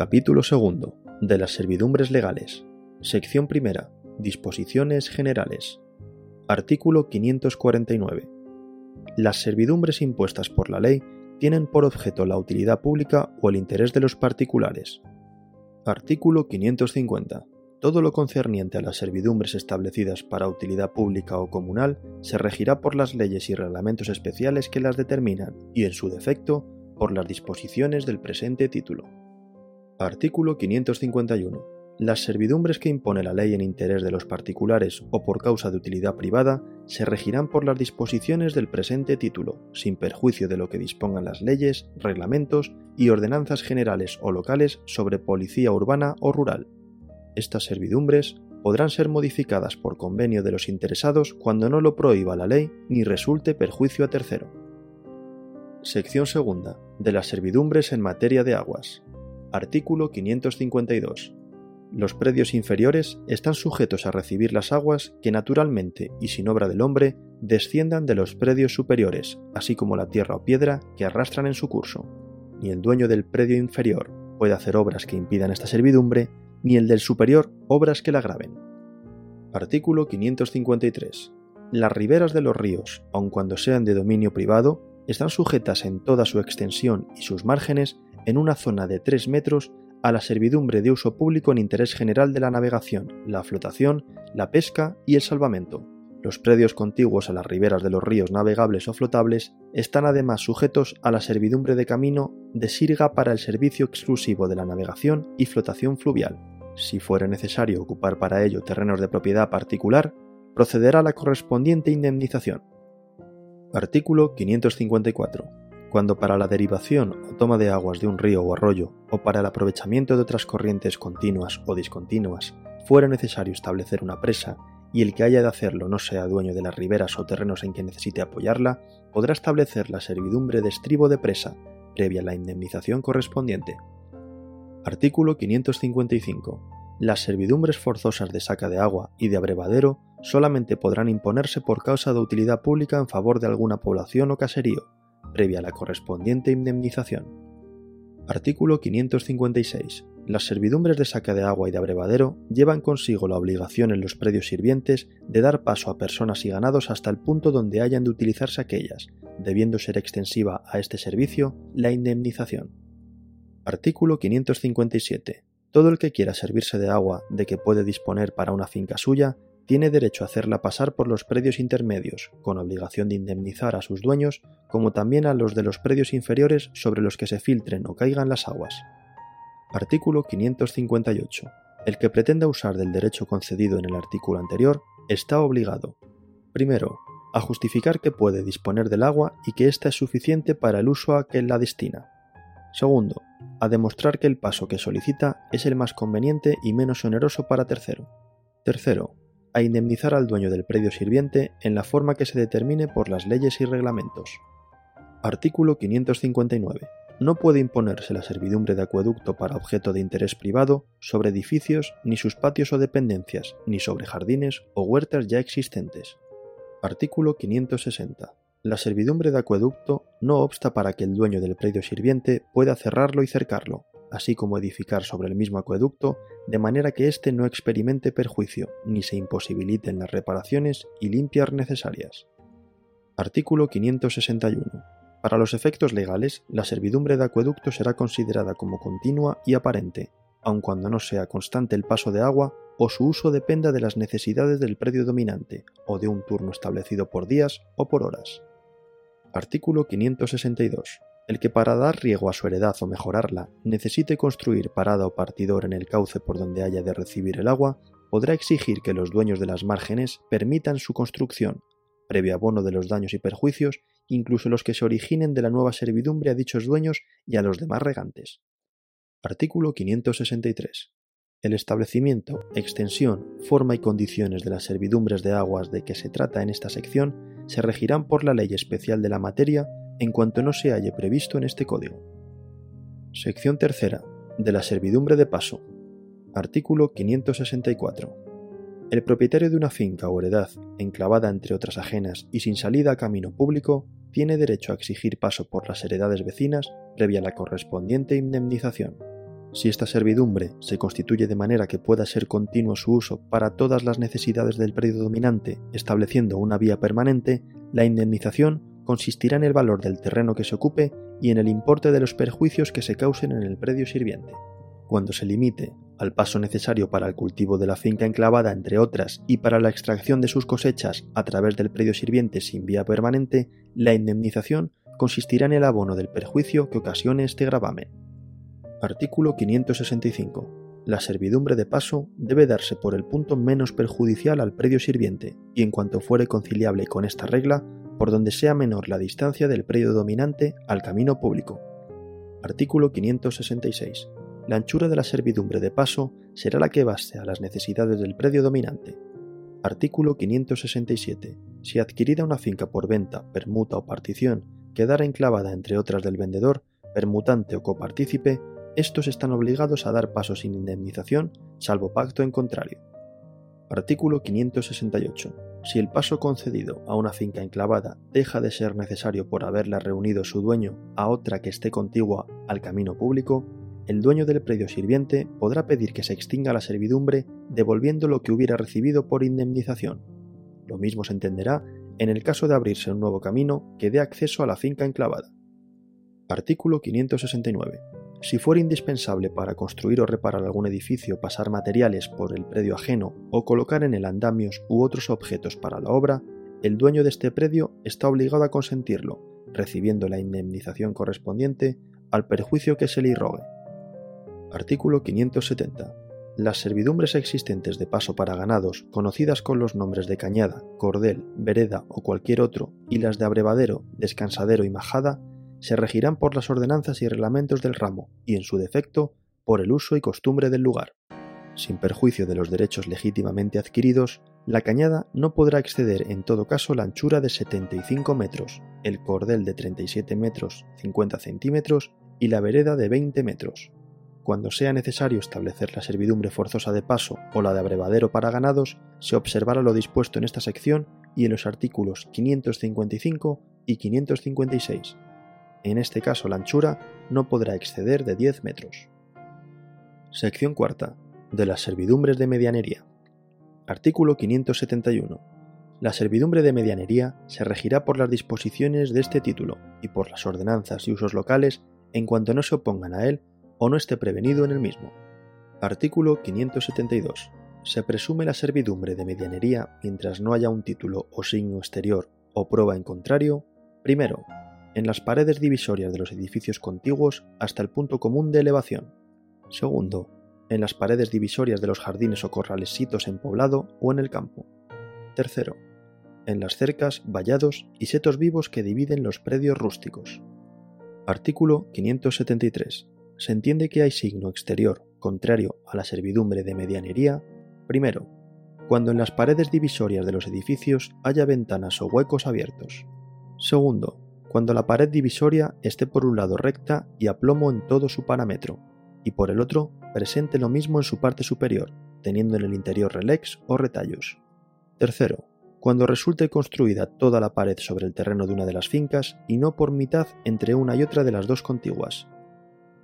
Capítulo segundo de las servidumbres legales. Sección primera. Disposiciones generales. Artículo 549. Las servidumbres impuestas por la ley tienen por objeto la utilidad pública o el interés de los particulares. Artículo 550. Todo lo concerniente a las servidumbres establecidas para utilidad pública o comunal se regirá por las leyes y reglamentos especiales que las determinan y, en su defecto, por las disposiciones del presente título. Artículo 551. Las servidumbres que impone la ley en interés de los particulares o por causa de utilidad privada se regirán por las disposiciones del presente título, sin perjuicio de lo que dispongan las leyes, reglamentos y ordenanzas generales o locales sobre policía urbana o rural. Estas servidumbres podrán ser modificadas por convenio de los interesados cuando no lo prohíba la ley ni resulte perjuicio a tercero. Sección segunda. De las servidumbres en materia de aguas. Artículo 552. Los predios inferiores están sujetos a recibir las aguas que naturalmente y sin obra del hombre desciendan de los predios superiores, así como la tierra o piedra que arrastran en su curso. Ni el dueño del predio inferior puede hacer obras que impidan esta servidumbre, ni el del superior obras que la agraven. Artículo 553. Las riberas de los ríos, aun cuando sean de dominio privado, están sujetas en toda su extensión y sus márgenes en una zona de 3 metros a la servidumbre de uso público en interés general de la navegación, la flotación, la pesca y el salvamento. Los predios contiguos a las riberas de los ríos navegables o flotables están además sujetos a la servidumbre de camino de sirga para el servicio exclusivo de la navegación y flotación fluvial. Si fuere necesario ocupar para ello terrenos de propiedad particular, procederá la correspondiente indemnización. Artículo 554. Cuando para la derivación o toma de aguas de un río o arroyo, o para el aprovechamiento de otras corrientes continuas o discontinuas, fuera necesario establecer una presa y el que haya de hacerlo no sea dueño de las riberas o terrenos en que necesite apoyarla, podrá establecer la servidumbre de estribo de presa, previa la indemnización correspondiente. Artículo 555. Las servidumbres forzosas de saca de agua y de abrevadero solamente podrán imponerse por causa de utilidad pública en favor de alguna población o caserío, previa la correspondiente indemnización. Artículo 556. Las servidumbres de saca de agua y de abrevadero llevan consigo la obligación en los predios sirvientes de dar paso a personas y ganados hasta el punto donde hayan de utilizarse aquellas, debiendo ser extensiva a este servicio la indemnización. Artículo 557. Todo el que quiera servirse de agua de que puede disponer para una finca suya tiene derecho a hacerla pasar por los predios intermedios, con obligación de indemnizar a sus dueños, como también a los de los predios inferiores sobre los que se filtren o caigan las aguas. Artículo 558. El que pretenda usar del derecho concedido en el artículo anterior está obligado, primero, a justificar que puede disponer del agua y que ésta es suficiente para el uso a que la destina. Segundo, a demostrar que el paso que solicita es el más conveniente y menos oneroso para tercero. Tercero, a indemnizar al dueño del predio sirviente en la forma que se determine por las leyes y reglamentos. Artículo 559. No puede imponerse la servidumbre de acueducto para objeto de interés privado sobre edificios, ni sus patios o dependencias, ni sobre jardines o huertas ya existentes. Artículo 560. La servidumbre de acueducto no obsta para que el dueño del predio sirviente pueda cerrarlo y cercarlo, así como edificar sobre el mismo acueducto, de manera que éste no experimente perjuicio, ni se imposibiliten las reparaciones y limpias necesarias. Artículo 561. Para los efectos legales, la servidumbre de acueducto será considerada como continua y aparente, aun cuando no sea constante el paso de agua o su uso dependa de las necesidades del predio dominante o de un turno establecido por días o por horas. Artículo 562 el que para dar riego a su heredad o mejorarla necesite construir parada o partidor en el cauce por donde haya de recibir el agua, podrá exigir que los dueños de las márgenes permitan su construcción, previo abono de los daños y perjuicios, incluso los que se originen de la nueva servidumbre a dichos dueños y a los demás regantes. Artículo 563. El establecimiento, extensión, forma y condiciones de las servidumbres de aguas de que se trata en esta sección se regirán por la ley especial de la materia en cuanto no se halle previsto en este código. Sección tercera. De la servidumbre de paso. Artículo 564. El propietario de una finca o heredad, enclavada entre otras ajenas y sin salida a camino público, tiene derecho a exigir paso por las heredades vecinas previa la correspondiente indemnización. Si esta servidumbre se constituye de manera que pueda ser continuo su uso para todas las necesidades del predio dominante, estableciendo una vía permanente, la indemnización consistirá en el valor del terreno que se ocupe y en el importe de los perjuicios que se causen en el predio sirviente. Cuando se limite al paso necesario para el cultivo de la finca enclavada, entre otras, y para la extracción de sus cosechas a través del predio sirviente sin vía permanente, la indemnización consistirá en el abono del perjuicio que ocasione este gravamen. Artículo 565. La servidumbre de paso debe darse por el punto menos perjudicial al predio sirviente, y en cuanto fuere conciliable con esta regla, por donde sea menor la distancia del predio dominante al camino público. Artículo 566. La anchura de la servidumbre de paso será la que baste a las necesidades del predio dominante. Artículo 567. Si adquirida una finca por venta, permuta o partición quedara enclavada entre otras del vendedor, permutante o copartícipe, estos están obligados a dar paso sin indemnización, salvo pacto en contrario. Artículo 568. Si el paso concedido a una finca enclavada deja de ser necesario por haberla reunido su dueño a otra que esté contigua al camino público, el dueño del predio sirviente podrá pedir que se extinga la servidumbre devolviendo lo que hubiera recibido por indemnización. Lo mismo se entenderá en el caso de abrirse un nuevo camino que dé acceso a la finca enclavada. Artículo 569. Si fuera indispensable para construir o reparar algún edificio pasar materiales por el predio ajeno o colocar en él andamios u otros objetos para la obra, el dueño de este predio está obligado a consentirlo, recibiendo la indemnización correspondiente al perjuicio que se le irrogue. Artículo 570. Las servidumbres existentes de paso para ganados, conocidas con los nombres de cañada, cordel, vereda o cualquier otro, y las de abrevadero, descansadero y majada, se regirán por las ordenanzas y reglamentos del ramo, y en su defecto, por el uso y costumbre del lugar. Sin perjuicio de los derechos legítimamente adquiridos, la cañada no podrá exceder en todo caso la anchura de 75 metros, el cordel de 37 metros 50 centímetros y la vereda de 20 metros. Cuando sea necesario establecer la servidumbre forzosa de paso o la de abrevadero para ganados, se observará lo dispuesto en esta sección y en los artículos 555 y 556. En este caso la anchura no podrá exceder de 10 metros. Sección cuarta. De las servidumbres de medianería. Artículo 571. La servidumbre de medianería se regirá por las disposiciones de este título y por las ordenanzas y usos locales en cuanto no se opongan a él o no esté prevenido en el mismo. Artículo 572. Se presume la servidumbre de medianería mientras no haya un título o signo exterior o prueba en contrario, primero, en las paredes divisorias de los edificios contiguos hasta el punto común de elevación. Segundo, en las paredes divisorias de los jardines o corrales sitos en poblado o en el campo. Tercero, en las cercas, vallados y setos vivos que dividen los predios rústicos. Artículo 573 se entiende que hay signo exterior contrario a la servidumbre de medianería, primero, cuando en las paredes divisorias de los edificios haya ventanas o huecos abiertos. Segundo, cuando la pared divisoria esté por un lado recta y a plomo en todo su parámetro, y por el otro presente lo mismo en su parte superior, teniendo en el interior relex o retallos. Tercero, cuando resulte construida toda la pared sobre el terreno de una de las fincas y no por mitad entre una y otra de las dos contiguas.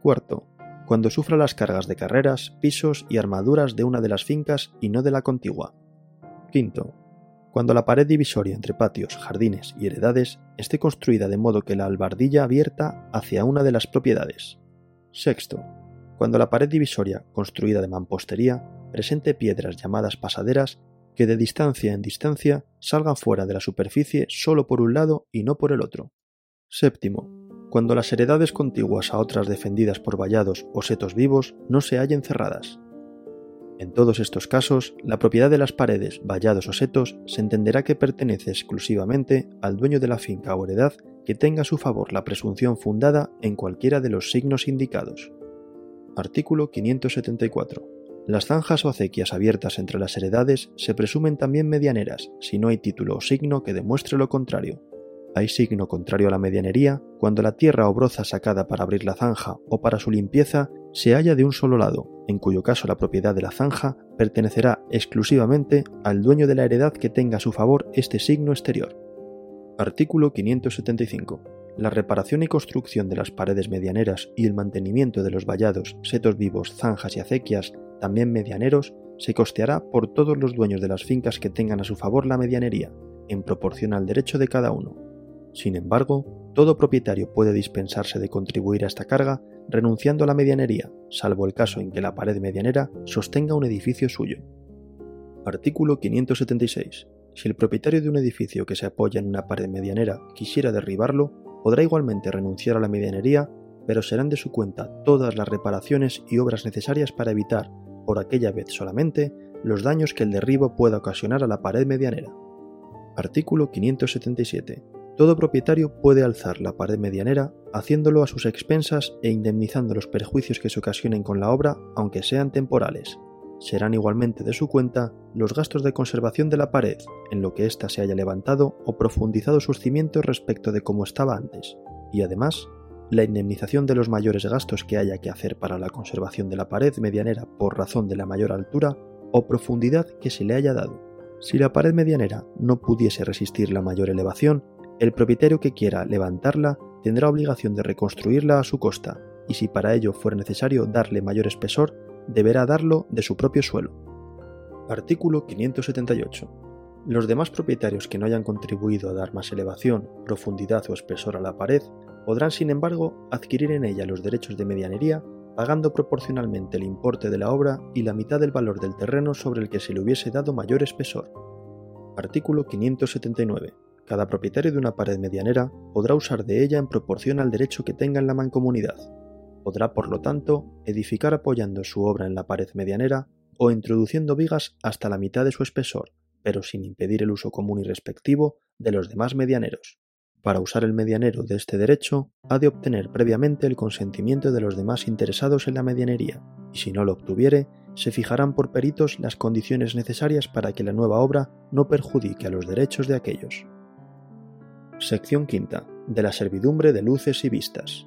Cuarto, cuando sufra las cargas de carreras, pisos y armaduras de una de las fincas y no de la contigua. Quinto, cuando la pared divisoria entre patios, jardines y heredades esté construida de modo que la albardilla abierta hacia una de las propiedades. Sexto, cuando la pared divisoria, construida de mampostería, presente piedras llamadas pasaderas que de distancia en distancia salgan fuera de la superficie solo por un lado y no por el otro. Séptimo, cuando las heredades contiguas a otras defendidas por vallados o setos vivos no se hallen cerradas. En todos estos casos, la propiedad de las paredes, vallados o setos se entenderá que pertenece exclusivamente al dueño de la finca o heredad que tenga a su favor la presunción fundada en cualquiera de los signos indicados. Artículo 574. Las zanjas o acequias abiertas entre las heredades se presumen también medianeras si no hay título o signo que demuestre lo contrario, hay signo contrario a la medianería cuando la tierra o broza sacada para abrir la zanja o para su limpieza se halla de un solo lado, en cuyo caso la propiedad de la zanja pertenecerá exclusivamente al dueño de la heredad que tenga a su favor este signo exterior. Artículo 575. la reparación y construcción de las paredes medianeras y el mantenimiento de los vallados, setos vivos, zanjas y acequias, también medianeros, se costeará por todos los dueños de las fincas que tengan a su favor la medianería, en proporción al derecho de cada uno. Sin embargo, todo propietario puede dispensarse de contribuir a esta carga renunciando a la medianería, salvo el caso en que la pared medianera sostenga un edificio suyo. Artículo 576. Si el propietario de un edificio que se apoya en una pared medianera quisiera derribarlo, podrá igualmente renunciar a la medianería, pero serán de su cuenta todas las reparaciones y obras necesarias para evitar, por aquella vez solamente, los daños que el derribo pueda ocasionar a la pared medianera. Artículo 577. Todo propietario puede alzar la pared medianera haciéndolo a sus expensas e indemnizando los perjuicios que se ocasionen con la obra, aunque sean temporales. Serán igualmente de su cuenta los gastos de conservación de la pared, en lo que ésta se haya levantado o profundizado sus cimientos respecto de cómo estaba antes, y además la indemnización de los mayores gastos que haya que hacer para la conservación de la pared medianera por razón de la mayor altura o profundidad que se le haya dado. Si la pared medianera no pudiese resistir la mayor elevación, el propietario que quiera levantarla tendrá obligación de reconstruirla a su costa, y si para ello fuera necesario darle mayor espesor, deberá darlo de su propio suelo. Artículo 578. Los demás propietarios que no hayan contribuido a dar más elevación, profundidad o espesor a la pared podrán, sin embargo, adquirir en ella los derechos de medianería pagando proporcionalmente el importe de la obra y la mitad del valor del terreno sobre el que se le hubiese dado mayor espesor. Artículo 579. Cada propietario de una pared medianera podrá usar de ella en proporción al derecho que tenga en la mancomunidad. Podrá, por lo tanto, edificar apoyando su obra en la pared medianera o introduciendo vigas hasta la mitad de su espesor, pero sin impedir el uso común y respectivo de los demás medianeros. Para usar el medianero de este derecho, ha de obtener previamente el consentimiento de los demás interesados en la medianería, y si no lo obtuviere, se fijarán por peritos las condiciones necesarias para que la nueva obra no perjudique a los derechos de aquellos. Sección quinta. De la servidumbre de luces y vistas.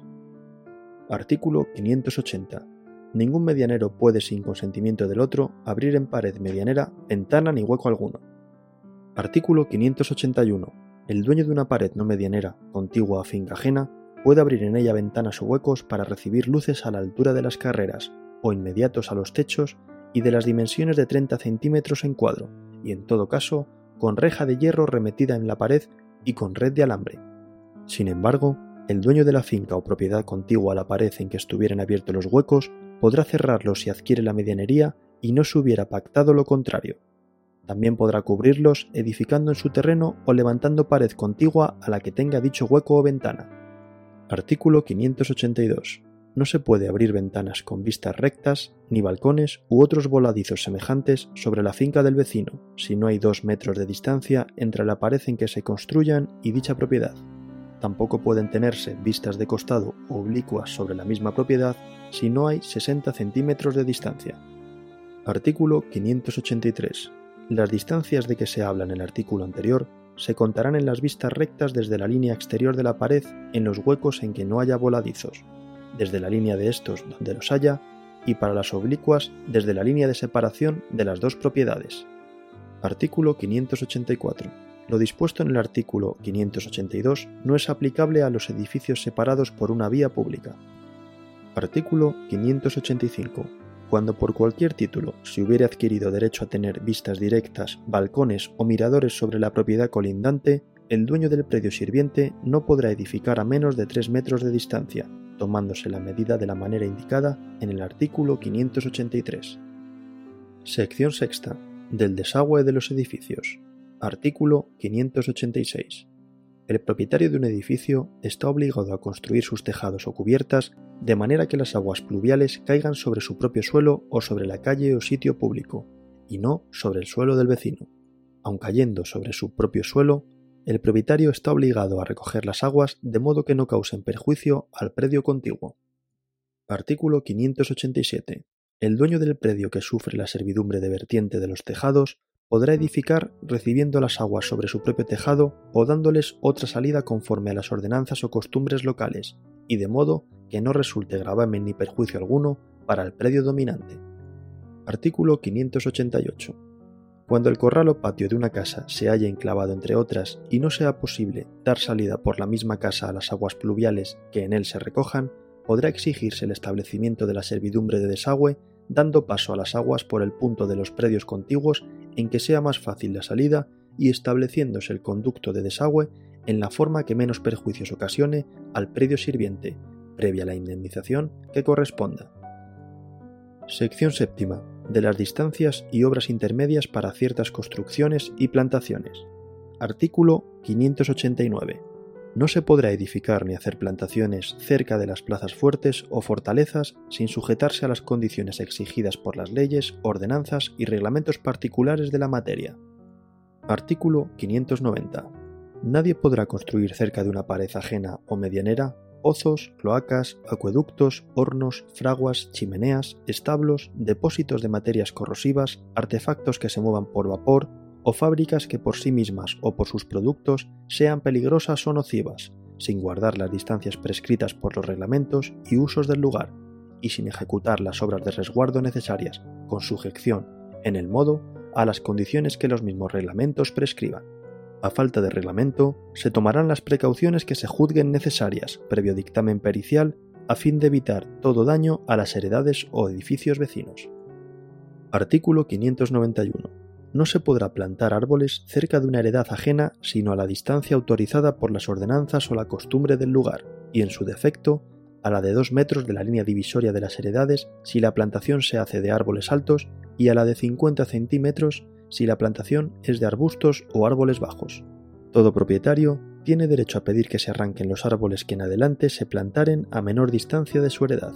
Artículo 580. Ningún medianero puede sin consentimiento del otro abrir en pared medianera ventana ni hueco alguno. Artículo 581. El dueño de una pared no medianera, contigua a finca ajena, puede abrir en ella ventanas o huecos para recibir luces a la altura de las carreras o inmediatos a los techos y de las dimensiones de 30 centímetros en cuadro, y en todo caso, con reja de hierro remetida en la pared y con red de alambre. Sin embargo, el dueño de la finca o propiedad contigua a la pared en que estuvieran abiertos los huecos podrá cerrarlos si adquiere la medianería y no se hubiera pactado lo contrario. También podrá cubrirlos edificando en su terreno o levantando pared contigua a la que tenga dicho hueco o ventana. Artículo 582 no se puede abrir ventanas con vistas rectas, ni balcones u otros voladizos semejantes sobre la finca del vecino, si no hay dos metros de distancia entre la pared en que se construyan y dicha propiedad. Tampoco pueden tenerse vistas de costado oblicuas sobre la misma propiedad si no hay 60 centímetros de distancia. Artículo 583. Las distancias de que se habla en el artículo anterior se contarán en las vistas rectas desde la línea exterior de la pared en los huecos en que no haya voladizos, desde la línea de estos donde los haya y para las oblicuas desde la línea de separación de las dos propiedades. Artículo 584. Lo dispuesto en el artículo 582 no es aplicable a los edificios separados por una vía pública. Artículo 585. Cuando por cualquier título se hubiere adquirido derecho a tener vistas directas, balcones o miradores sobre la propiedad colindante, el dueño del predio sirviente no podrá edificar a menos de 3 metros de distancia, tomándose la medida de la manera indicada en el artículo 583. Sección sexta. Del desagüe de los edificios. Artículo 586. El propietario de un edificio está obligado a construir sus tejados o cubiertas de manera que las aguas pluviales caigan sobre su propio suelo o sobre la calle o sitio público, y no sobre el suelo del vecino. Aun cayendo sobre su propio suelo, el propietario está obligado a recoger las aguas de modo que no causen perjuicio al predio contiguo. Artículo 587. El dueño del predio que sufre la servidumbre de vertiente de los tejados podrá edificar recibiendo las aguas sobre su propio tejado o dándoles otra salida conforme a las ordenanzas o costumbres locales, y de modo que no resulte gravamen ni perjuicio alguno para el predio dominante. Artículo 588. Cuando el corral o patio de una casa se haya enclavado entre otras y no sea posible dar salida por la misma casa a las aguas pluviales que en él se recojan, podrá exigirse el establecimiento de la servidumbre de desagüe dando paso a las aguas por el punto de los predios contiguos en que sea más fácil la salida y estableciéndose el conducto de desagüe en la forma que menos perjuicios ocasione al predio sirviente, previa la indemnización que corresponda. Sección séptima. De las distancias y obras intermedias para ciertas construcciones y plantaciones. Artículo 589 no se podrá edificar ni hacer plantaciones cerca de las plazas fuertes o fortalezas sin sujetarse a las condiciones exigidas por las leyes, ordenanzas y reglamentos particulares de la materia. Artículo 590. Nadie podrá construir cerca de una pared ajena o medianera pozos, cloacas, acueductos, hornos, fraguas, chimeneas, establos, depósitos de materias corrosivas, artefactos que se muevan por vapor, o fábricas que por sí mismas o por sus productos sean peligrosas o nocivas, sin guardar las distancias prescritas por los reglamentos y usos del lugar, y sin ejecutar las obras de resguardo necesarias, con sujeción, en el modo, a las condiciones que los mismos reglamentos prescriban. A falta de reglamento, se tomarán las precauciones que se juzguen necesarias, previo dictamen pericial, a fin de evitar todo daño a las heredades o edificios vecinos. Artículo 591 no se podrá plantar árboles cerca de una heredad ajena sino a la distancia autorizada por las ordenanzas o la costumbre del lugar, y en su defecto, a la de dos metros de la línea divisoria de las heredades si la plantación se hace de árboles altos y a la de 50 centímetros si la plantación es de arbustos o árboles bajos. Todo propietario tiene derecho a pedir que se arranquen los árboles que en adelante se plantaren a menor distancia de su heredad.